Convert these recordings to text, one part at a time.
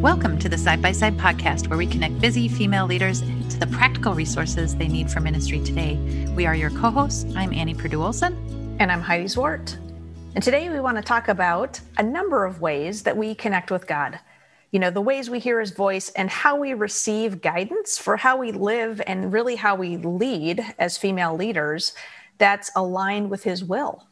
Welcome to the Side by Side podcast, where we connect busy female leaders to the practical resources they need for ministry today. We are your co hosts. I'm Annie Purdue Olson. And I'm Heidi Zwart. And today we want to talk about a number of ways that we connect with God. You know, the ways we hear his voice and how we receive guidance for how we live and really how we lead as female leaders that's aligned with his will.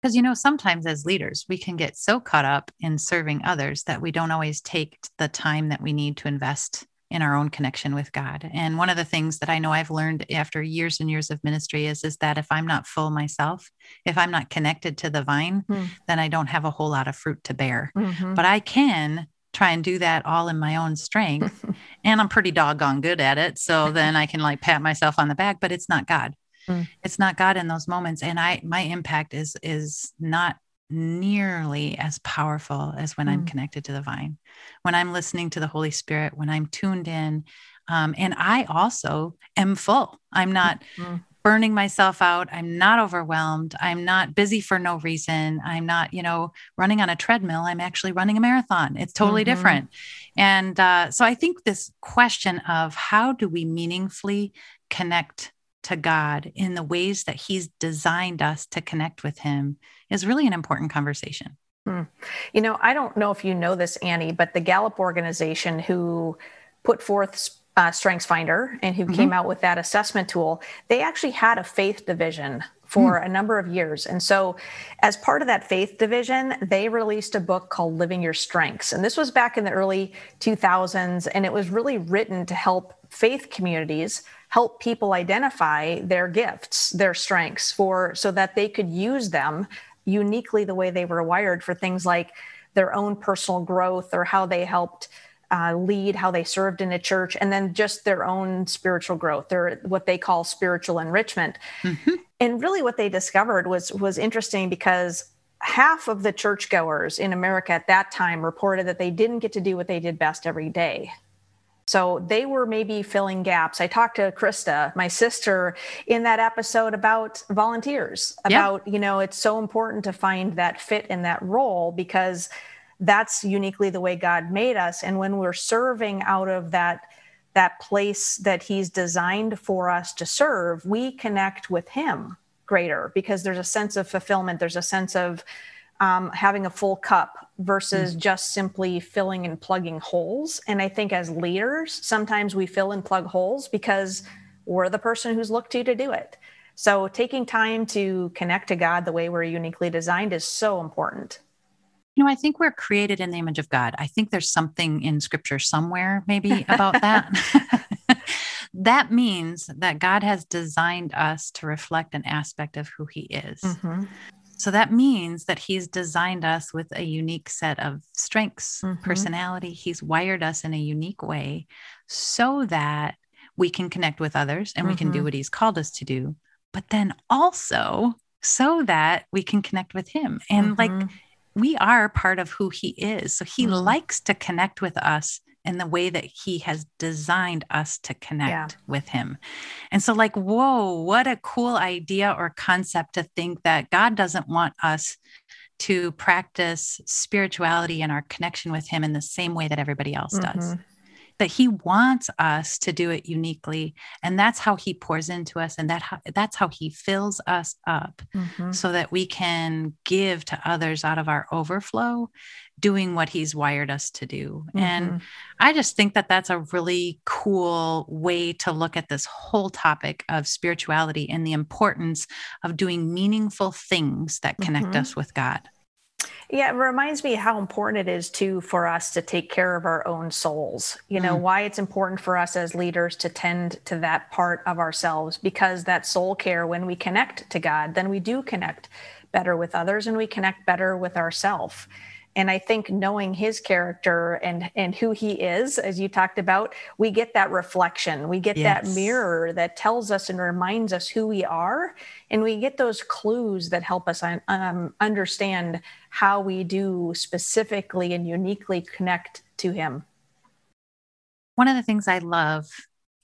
Because, you know, sometimes as leaders, we can get so caught up in serving others that we don't always take the time that we need to invest in our own connection with God. And one of the things that I know I've learned after years and years of ministry is, is that if I'm not full myself, if I'm not connected to the vine, mm. then I don't have a whole lot of fruit to bear. Mm-hmm. But I can try and do that all in my own strength. and I'm pretty doggone good at it. So then I can like pat myself on the back, but it's not God. Mm. It's not God in those moments. And I my impact is is not nearly as powerful as when mm. I'm connected to the vine, when I'm listening to the Holy Spirit, when I'm tuned in. Um, and I also am full. I'm not mm. burning myself out. I'm not overwhelmed. I'm not busy for no reason. I'm not, you know, running on a treadmill. I'm actually running a marathon. It's totally mm-hmm. different. And uh, so I think this question of how do we meaningfully connect to God in the ways that He's designed us to connect with Him is really an important conversation. Hmm. You know, I don't know if you know this, Annie, but the Gallup organization who put forth uh, Strengths Finder and who mm-hmm. came out with that assessment tool, they actually had a faith division for hmm. a number of years. And so, as part of that faith division, they released a book called Living Your Strengths. And this was back in the early 2000s, and it was really written to help faith communities help people identify their gifts, their strengths for so that they could use them uniquely the way they were wired for things like their own personal growth or how they helped uh, lead, how they served in a church, and then just their own spiritual growth, their what they call spiritual enrichment. Mm-hmm. And really, what they discovered was was interesting because half of the churchgoers in America at that time reported that they didn't get to do what they did best every day. So they were maybe filling gaps. I talked to Krista, my sister, in that episode about volunteers, about, you know, it's so important to find that fit in that role because that's uniquely the way God made us. And when we're serving out of that, that place that he's designed for us to serve, we connect with him greater because there's a sense of fulfillment. There's a sense of um, having a full cup versus mm-hmm. just simply filling and plugging holes. And I think as leaders, sometimes we fill and plug holes because we're the person who's looked to to do it. So taking time to connect to God the way we're uniquely designed is so important. You know, I think we're created in the image of God. I think there's something in scripture somewhere, maybe about that. that means that God has designed us to reflect an aspect of who He is. Mm-hmm. So that means that he's designed us with a unique set of strengths, mm-hmm. personality. He's wired us in a unique way so that we can connect with others and mm-hmm. we can do mm-hmm. what he's called us to do. But then also so that we can connect with him. And mm-hmm. like we are part of who he is. So he mm-hmm. likes to connect with us in the way that he has designed us to connect yeah. with him. And so, like, whoa, what a cool idea or concept to think that God doesn't want us to practice spirituality and our connection with him in the same way that everybody else mm-hmm. does that he wants us to do it uniquely and that's how he pours into us and that that's how he fills us up mm-hmm. so that we can give to others out of our overflow doing what he's wired us to do mm-hmm. and i just think that that's a really cool way to look at this whole topic of spirituality and the importance of doing meaningful things that connect mm-hmm. us with god yeah, it reminds me how important it is too for us to take care of our own souls. You know, mm. why it's important for us as leaders to tend to that part of ourselves because that soul care, when we connect to God, then we do connect better with others and we connect better with ourselves and i think knowing his character and and who he is as you talked about we get that reflection we get yes. that mirror that tells us and reminds us who we are and we get those clues that help us um, understand how we do specifically and uniquely connect to him one of the things i love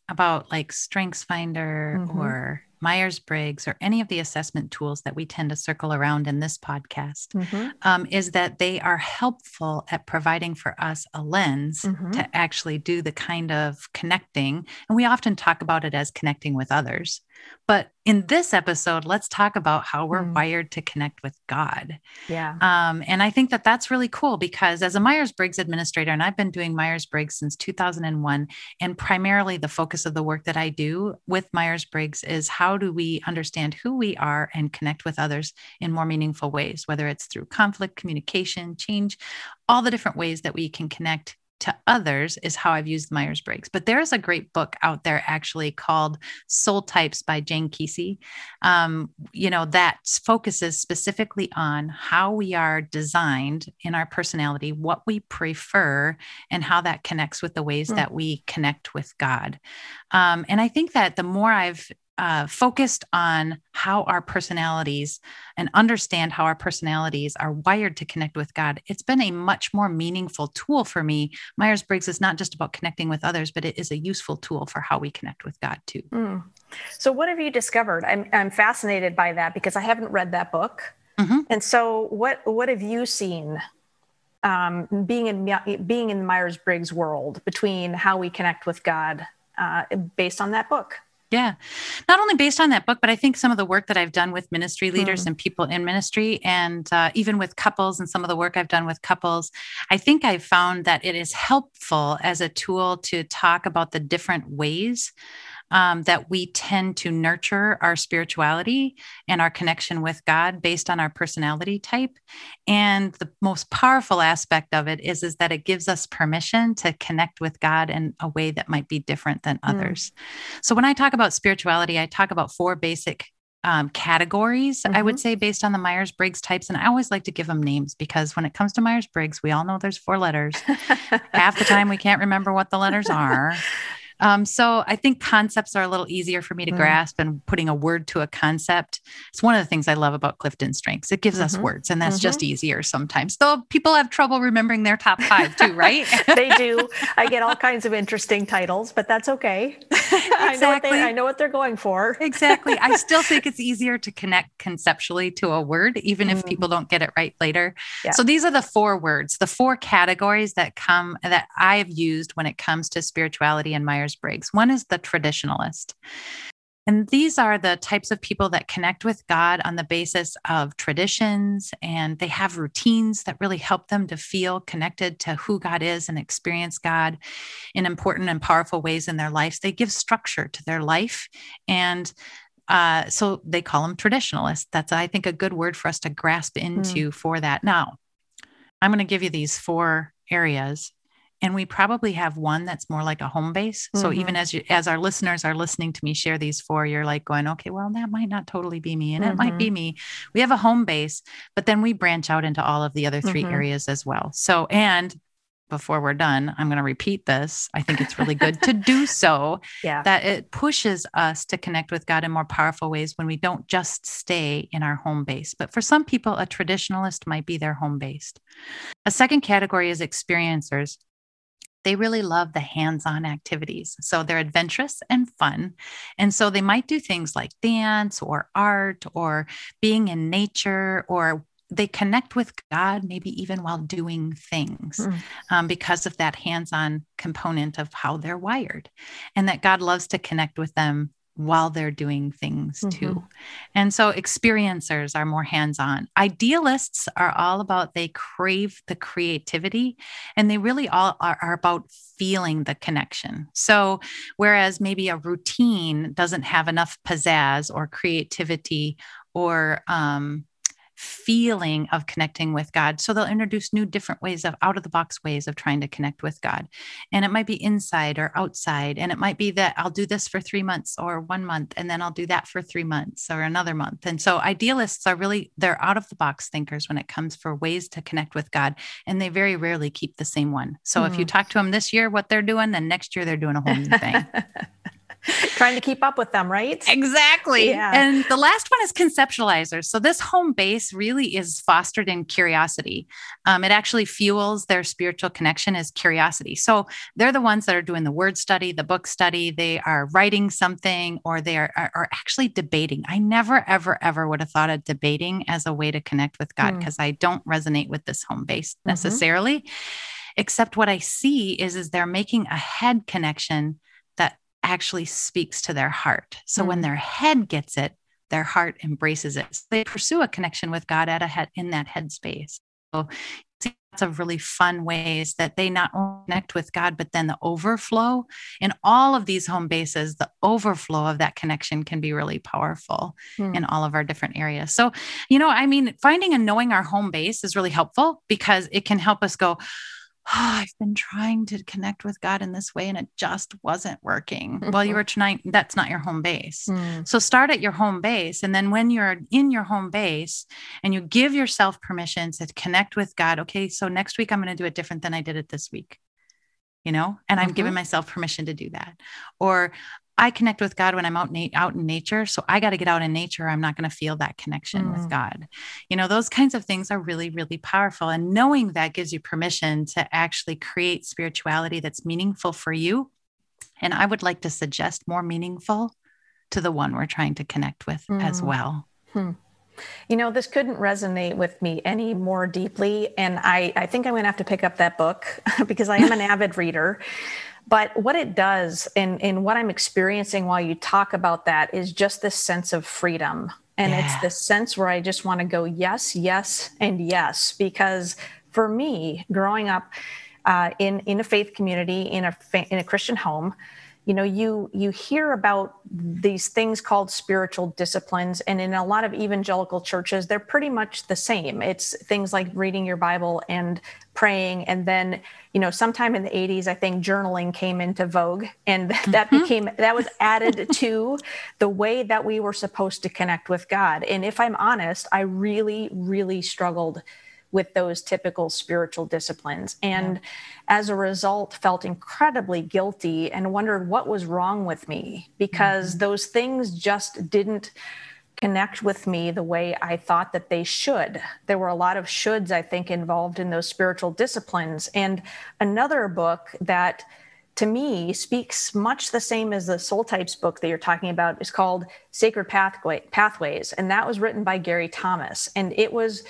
about like strengths finder mm-hmm. or Myers Briggs, or any of the assessment tools that we tend to circle around in this podcast mm-hmm. um, is that they are helpful at providing for us a lens mm-hmm. to actually do the kind of connecting. And we often talk about it as connecting with others. But in this episode, let's talk about how we're mm. wired to connect with God. Yeah. Um, and I think that that's really cool because as a Myers Briggs administrator, and I've been doing Myers Briggs since 2001, and primarily the focus of the work that I do with Myers Briggs is how do we understand who we are and connect with others in more meaningful ways, whether it's through conflict, communication, change, all the different ways that we can connect to others is how I've used Myers Briggs. But there's a great book out there actually called Soul Types by Jane Kise, um, you know, that focuses specifically on how we are designed in our personality, what we prefer, and how that connects with the ways mm. that we connect with God. Um, and I think that the more I've uh, focused on how our personalities and understand how our personalities are wired to connect with God, it's been a much more meaningful tool for me. Myers Briggs is not just about connecting with others, but it is a useful tool for how we connect with God too. Mm. So, what have you discovered? I'm, I'm fascinated by that because I haven't read that book. Mm-hmm. And so, what what have you seen um, being in being in the Myers Briggs world between how we connect with God uh, based on that book? Yeah. Not only based on that book, but I think some of the work that I've done with ministry leaders mm. and people in ministry, and uh, even with couples and some of the work I've done with couples, I think I've found that it is helpful as a tool to talk about the different ways um, that we tend to nurture our spirituality and our connection with God based on our personality type. And the most powerful aspect of it is, is that it gives us permission to connect with God in a way that might be different than mm. others. So when I talk about spirituality, I talk about four basic um, categories, mm-hmm. I would mm-hmm. say, based on the Myers Briggs types. And I always like to give them names because when it comes to Myers Briggs, we all know there's four letters. Half the time we can't remember what the letters are. Um, so I think concepts are a little easier for me to mm. grasp and putting a word to a concept. It's one of the things I love about Clifton Strengths. It gives mm-hmm. us words and that's mm-hmm. just easier sometimes. Though people have trouble remembering their top five too, right? they do. I get all kinds of interesting titles, but that's okay. Exactly. I, know they, I know what they're going for. exactly. I still think it's easier to connect conceptually to a word, even mm. if people don't get it right later. Yeah. So these are the four words, the four categories that come that I've used when it comes to spirituality and Myers Briggs. One is the traditionalist. And these are the types of people that connect with God on the basis of traditions, and they have routines that really help them to feel connected to who God is and experience God in important and powerful ways in their lives. They give structure to their life. And uh, so they call them traditionalists. That's, I think, a good word for us to grasp into mm. for that. Now, I'm going to give you these four areas and we probably have one that's more like a home base mm-hmm. so even mm-hmm. as you as our listeners are listening to me share these four you're like going okay well that might not totally be me and mm-hmm. it might be mm-hmm. me we have a home base but then we branch out into all of the other 3 mm-hmm. areas as well so and before we're done, I'm going to repeat this. I think it's really good to do so. Yeah. That it pushes us to connect with God in more powerful ways when we don't just stay in our home base. But for some people, a traditionalist might be their home based. A second category is experiencers they really love the hands on activities. So they're adventurous and fun. And so they might do things like dance or art or being in nature or they connect with God, maybe even while doing things, mm. um, because of that hands on component of how they're wired, and that God loves to connect with them while they're doing things mm-hmm. too. And so experiencers are more hands on. Idealists are all about they crave the creativity and they really all are, are, about feeling the connection. So whereas maybe a routine doesn't have enough pizzazz or creativity or um, feeling of connecting with God. So they'll introduce new, different ways of out of the box ways of trying to connect with God. And it might be inside or outside. And it might be that I'll do this for three months or one month, and then I'll do that for three months or another month. And so idealists are really, they're out of the box thinkers when it comes for ways to connect with God. And they very rarely keep the same one. So mm. if you hmm. talk to them this year, what they're doing, then next year they're doing a whole new thing. trying to keep up with them, right? Exactly. Yeah. And the last one is conceptualizers. So this home base really is fostered in curiosity. Um, it actually fuels their spiritual connection as curiosity. So they're the ones that are doing the word study, the book study. They are writing something, or they are, are, are actually debating. I never, ever, ever would have thought of debating as a way to connect with God because mm. I don't resonate with this home base mm-hmm. necessarily. Mm-hmm. Except what I see is is they're making a head connection actually speaks to their heart. So mm. when their head gets it, their heart embraces it. So they pursue a connection with God at a head in that headspace. So lots of really fun ways that they not only connect with God, but then the overflow in all of these home bases, the overflow of that connection can be really powerful mm. in all of our different areas. So, you know, I mean, finding and knowing our home base is really helpful because it can help us go, oh, I've been trying to connect with God in this way and it just wasn't working. Mm-hmm. Well, you were tonight, that's not your home base. Mm. So start at your home base. And then when you're in your home base and you give yourself permission to connect with God, okay, so next week I'm going to do it different than I did it this week. You know, and I'm giving mm-hmm. myself permission to do that. Or I connect with God when I'm out, na- out in nature. So I got to get out in nature. I'm not going to feel that connection mm. with God. You know, those kinds of things are really, really powerful. And knowing that gives you permission to actually create spirituality that's meaningful for you. And I would like to suggest more meaningful to the one we're trying to connect with mm. as well. Hmm. You know, this couldn't resonate with me any more deeply. And I, I think I'm going to have to pick up that book because I am an avid reader. But what it does, and, and what I'm experiencing while you talk about that, is just this sense of freedom. And yeah. it's this sense where I just want to go, yes, yes, and yes. Because for me, growing up uh, in, in a faith community, in a, in a Christian home, you know you you hear about these things called spiritual disciplines and in a lot of evangelical churches they're pretty much the same it's things like reading your bible and praying and then you know sometime in the 80s i think journaling came into vogue and that mm-hmm. became that was added to the way that we were supposed to connect with god and if i'm honest i really really struggled with those typical spiritual disciplines. And yeah. as a result, felt incredibly guilty and wondered what was wrong with me because mm-hmm. those things just didn't connect with me the way I thought that they should. There were a lot of shoulds, I think, involved in those spiritual disciplines. And another book that to me speaks much the same as the soul types book that you're talking about is called sacred Pathway, pathways and that was written by gary thomas and it was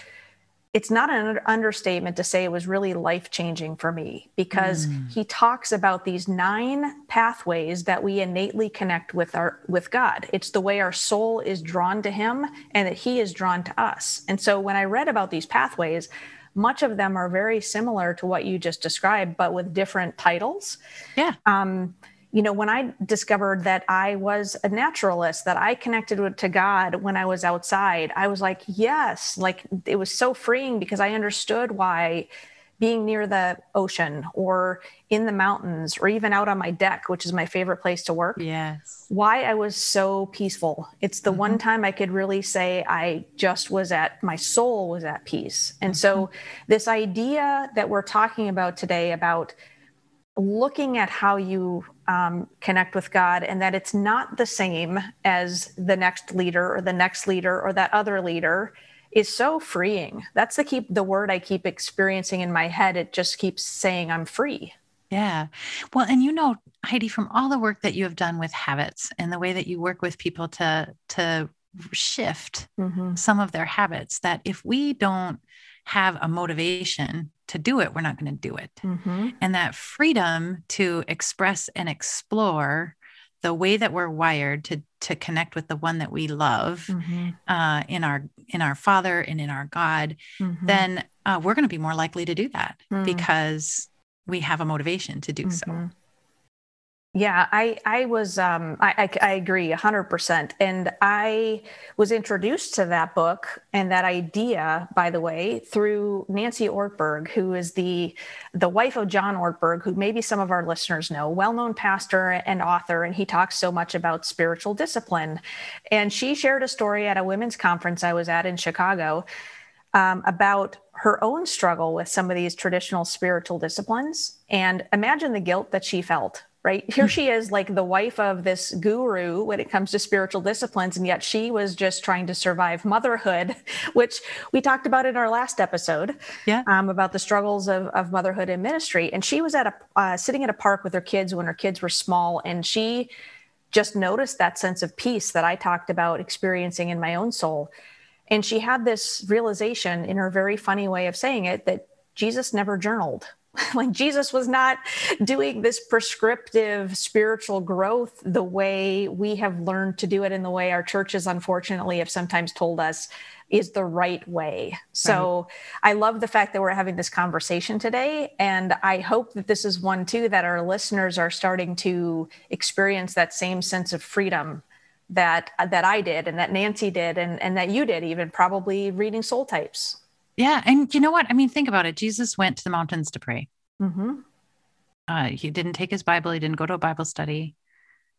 it's not an understatement to say it was really life changing for me because mm. he talks about these nine pathways that we innately connect with our with God. It's the way our soul is drawn to him and that he is drawn to us. And so when I read about these pathways, much of them are very similar to what you just described but with different titles. Yeah. Um, you know, when I discovered that I was a naturalist, that I connected with, to God when I was outside, I was like, yes, like it was so freeing because I understood why being near the ocean or in the mountains or even out on my deck, which is my favorite place to work. Yes. Why I was so peaceful. It's the mm-hmm. one time I could really say I just was at my soul was at peace. And mm-hmm. so this idea that we're talking about today about looking at how you um, connect with God and that it's not the same as the next leader or the next leader or that other leader is so freeing. That's the keep the word I keep experiencing in my head. It just keeps saying I'm free. Yeah. Well, and you know, Heidi, from all the work that you have done with habits and the way that you work with people to to shift mm-hmm. some of their habits, that if we don't have a motivation to do it, we're not going to do it. Mm-hmm. And that freedom to express and explore the way that we're wired to to connect with the one that we love mm-hmm. uh, in our in our Father and in our God, mm-hmm. then uh, we're going to be more likely to do that mm. because we have a motivation to do so. Yeah, I I was um, I, I, I agree hundred percent, and I was introduced to that book and that idea, by the way, through Nancy Ortberg, who is the the wife of John Ortberg, who maybe some of our listeners know, well known pastor and author, and he talks so much about spiritual discipline. And she shared a story at a women's conference I was at in Chicago um, about her own struggle with some of these traditional spiritual disciplines, and imagine the guilt that she felt right? Here she is, like the wife of this guru when it comes to spiritual disciplines, and yet she was just trying to survive motherhood, which we talked about in our last episode, yeah, um, about the struggles of, of motherhood and ministry. And she was at a uh, sitting at a park with her kids when her kids were small, and she just noticed that sense of peace that I talked about experiencing in my own soul. And she had this realization in her very funny way of saying it that Jesus never journaled. like Jesus was not doing this prescriptive spiritual growth the way we have learned to do it in the way our churches unfortunately have sometimes told us is the right way. So right. I love the fact that we're having this conversation today. And I hope that this is one too that our listeners are starting to experience that same sense of freedom that that I did and that Nancy did and, and that you did, even probably reading soul types. Yeah. And you know what? I mean, think about it. Jesus went to the mountains to pray. Mm-hmm. Uh, he didn't take his Bible, he didn't go to a Bible study.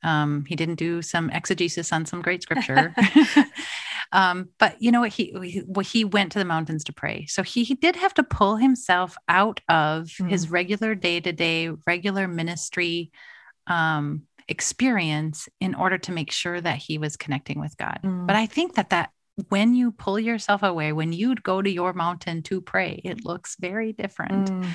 Um, he didn't do some exegesis on some great scripture. um, but you know what? He, he, he went to the mountains to pray. So he, he did have to pull himself out of mm. his regular day to day, regular ministry um, experience in order to make sure that he was connecting with God. Mm. But I think that that when you pull yourself away, when you go to your mountain to pray, it looks very different. Mm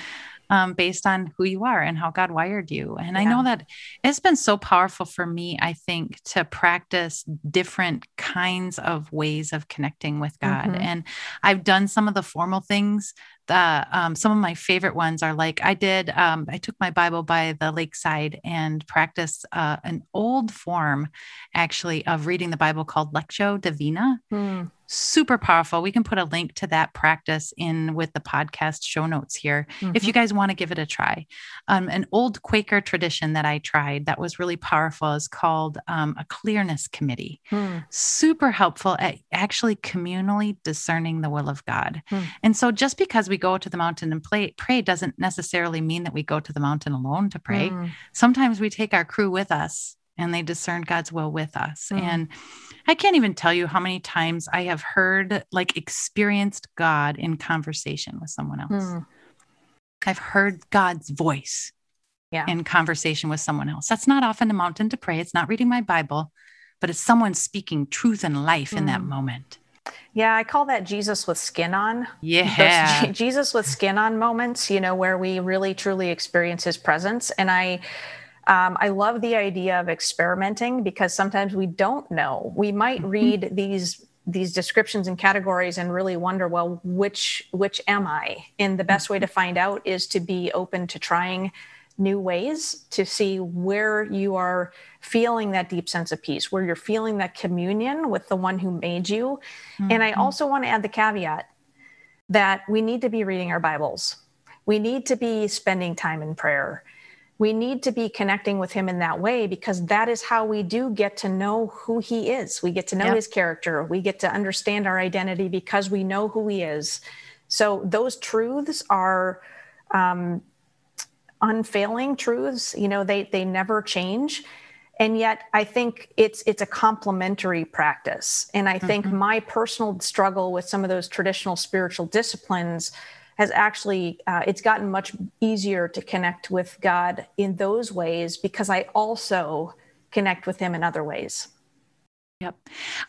um, based on who you are and how God wired you. And yeah. I know that it's been so powerful for me, I think, to practice different kinds of ways of connecting with God. Mm-hmm. And I've done some of the formal things the um, some of my favorite ones are like I did. Um, I took my Bible by the lakeside and practiced uh, an old form, actually, of reading the Bible called Lectio Divina. Mm. Super powerful. We can put a link to that practice in with the podcast show notes here mm-hmm. if you mm-hmm. guys want to give it a try. Um, an old Quaker tradition that I tried that was really powerful is called um, a clearness committee. Mm. Super helpful at actually communally discerning the will of God. Mm. And so just because we go to the mountain and play, pray doesn't necessarily mean that we go to the mountain alone to pray. Mm. Sometimes we take our crew with us and they discern God's will with us. Mm. And I can't even tell you how many times I have heard, like, experienced God in conversation with someone else. Mm. I've heard God's voice yeah. in conversation with someone else. That's not often a mountain to pray. It's not reading my Bible, but it's someone speaking truth and life in that mm. moment. Yeah, I call that Jesus with skin on. Yeah. Those Jesus with skin on moments, you know, where we really truly experience his presence. And I, um, I love the idea of experimenting because sometimes we don't know. We might mm-hmm. read these these descriptions and categories and really wonder, well, which which am I? And the best way to find out is to be open to trying new ways to see where you are feeling that deep sense of peace, where you're feeling that communion with the one who made you. Mm-hmm. And I mm-hmm. also want to add the caveat that we need to be reading our Bibles. We need to be spending time in prayer. We need to be connecting with him in that way because that is how we do get to know who he is. We get to know yep. his character. We get to understand our identity because we know who he is. So those truths are um, unfailing truths. You know, they they never change and yet i think it's it's a complementary practice and i think mm-hmm. my personal struggle with some of those traditional spiritual disciplines has actually uh, it's gotten much easier to connect with god in those ways because i also connect with him in other ways Yep.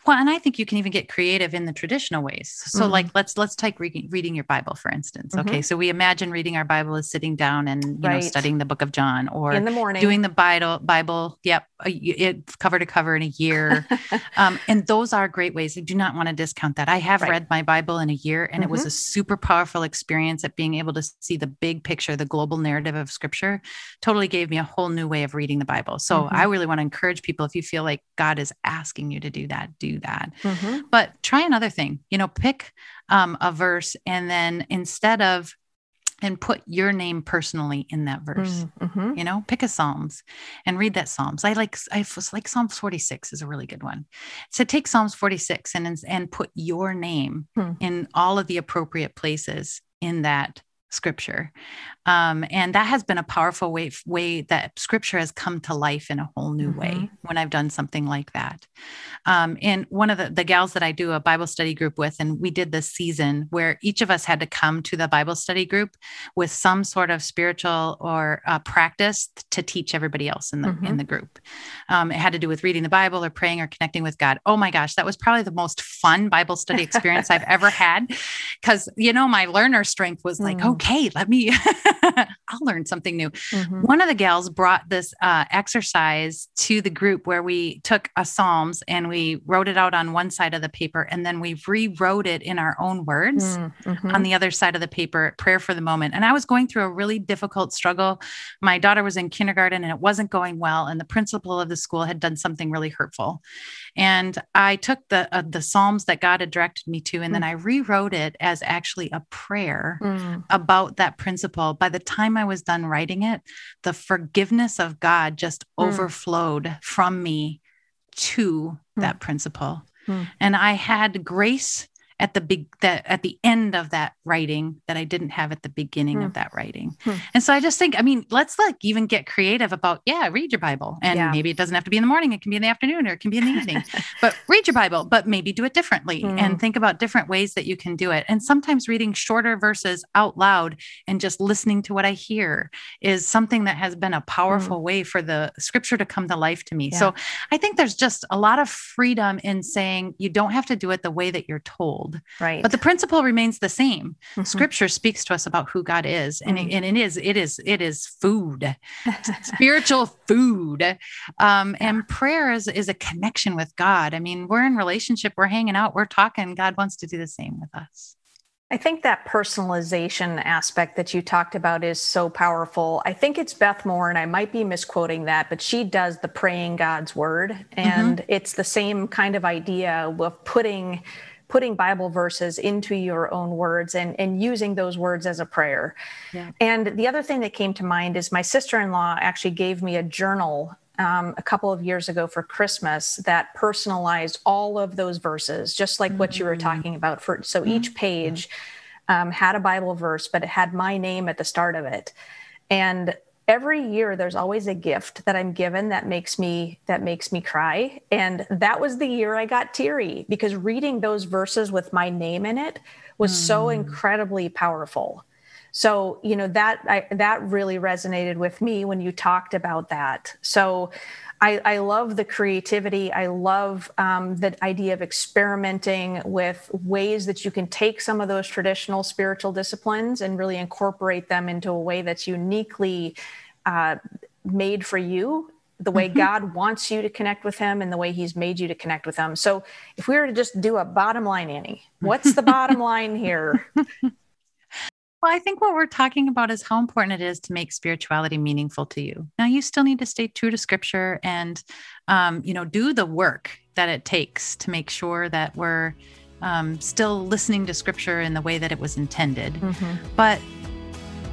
Well, and I think you can even get creative in the traditional ways. So, mm-hmm. like, let's let's take reading, reading your Bible for instance. Mm-hmm. Okay, so we imagine reading our Bible as sitting down and you right. know studying the Book of John, or in the morning doing the Bible. Bible, yep, it cover to cover in a year, um, and those are great ways. I do not want to discount that. I have right. read my Bible in a year, and mm-hmm. it was mm-hmm. a super powerful experience at being able to see the big picture, the global narrative of Scripture. Totally gave me a whole new way of reading the Bible. So, mm-hmm. I really want to encourage people if you feel like God is asking you to do that, do that. Mm-hmm. But try another thing, you know, pick um, a verse and then instead of, and put your name personally in that verse. Mm-hmm. You know, pick a Psalms and read that Psalms. I like I was like Psalms 46 is a really good one. So take Psalms 46 and and put your name mm. in all of the appropriate places in that scripture Um, and that has been a powerful way, way that scripture has come to life in a whole new mm-hmm. way when I've done something like that. Um, and one of the, the gals that I do a Bible study group with, and we did this season where each of us had to come to the Bible study group with some sort of spiritual or uh, practice to teach everybody else in the mm-hmm. in the group. Um, it had to do with reading the Bible or praying or connecting with God. Oh my gosh, that was probably the most fun Bible study experience I've ever had because you know my learner strength was like, mm. okay, let me, I'll learn something new. Mm-hmm. One of the gals brought this uh, exercise to the group where we took a Psalms and we wrote it out on one side of the paper and then we rewrote it in our own words mm, mm-hmm. on the other side of the paper, prayer for the moment. And I was going through a really difficult struggle. My daughter was in kindergarten and it wasn't going well, and the principal of the school had done something really hurtful. And I took the uh, the Psalms that God had directed me to, and mm. then I rewrote it as actually a prayer mm. about that principal. By the time I was done writing it, the forgiveness of God just mm. overflowed from me to mm. that principal. Mm. And I had grace at the big that at the end of that writing that I didn't have at the beginning hmm. of that writing. Hmm. And so I just think, I mean, let's like even get creative about, yeah, read your Bible. And yeah. maybe it doesn't have to be in the morning, it can be in the afternoon or it can be in the evening. but read your Bible, but maybe do it differently hmm. and think about different ways that you can do it. And sometimes reading shorter verses out loud and just listening to what I hear is something that has been a powerful way for the scripture to come to life to me. Yeah. So I think there's just a lot of freedom in saying you don't have to do it the way that you're told Right. But the principle remains the same. Mm-hmm. Scripture speaks to us about who God is. And, mm-hmm. it, and it is, it is, it is food, spiritual food. Um, yeah. and prayer is, is a connection with God. I mean, we're in relationship, we're hanging out, we're talking. God wants to do the same with us. I think that personalization aspect that you talked about is so powerful. I think it's Beth Moore, and I might be misquoting that, but she does the praying God's word. And mm-hmm. it's the same kind of idea of putting putting Bible verses into your own words and, and using those words as a prayer. Yeah. And the other thing that came to mind is my sister in law actually gave me a journal um, a couple of years ago for Christmas that personalized all of those verses, just like mm-hmm. what you were mm. talking about. For so mm-hmm. each page um, had a Bible verse, but it had my name at the start of it. And every year there's always a gift that i'm given that makes me that makes me cry. And that was the year i got teary because reading those verses with my name in it was mm. so incredibly powerful. So you know that I, that really resonated with me when you talked about that. So I, I love the creativity. I love um, the idea of experimenting with ways that you can take some of those traditional spiritual disciplines and really incorporate them into a way that's uniquely uh, made for you the way mm-hmm. God wants you to connect with Him and the way He's made you to connect with Him. So, if we were to just do a bottom line, Annie, what's the bottom line here? Well, I think what we're talking about is how important it is to make spirituality meaningful to you. Now, you still need to stay true to scripture and, um, you know, do the work that it takes to make sure that we're um, still listening to scripture in the way that it was intended. Mm-hmm. But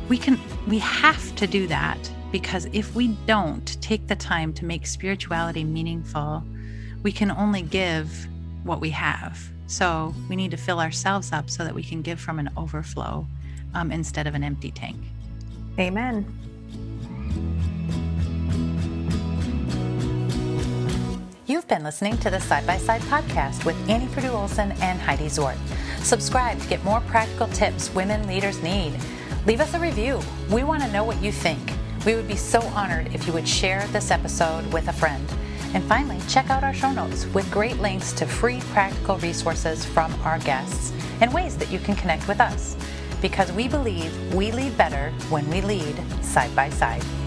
we can, we have to do that because if we don't take the time to make spirituality meaningful, we can only give what we have. So we need to fill ourselves up so that we can give from an overflow um, instead of an empty tank. Amen. You've been listening to the Side by Side podcast with Annie Purdue Olson and Heidi Zwart. Subscribe to get more practical tips women leaders need. Leave us a review. We want to know what you think. We would be so honored if you would share this episode with a friend. And finally, check out our show notes with great links to free practical resources from our guests and ways that you can connect with us because we believe we lead better when we lead side by side.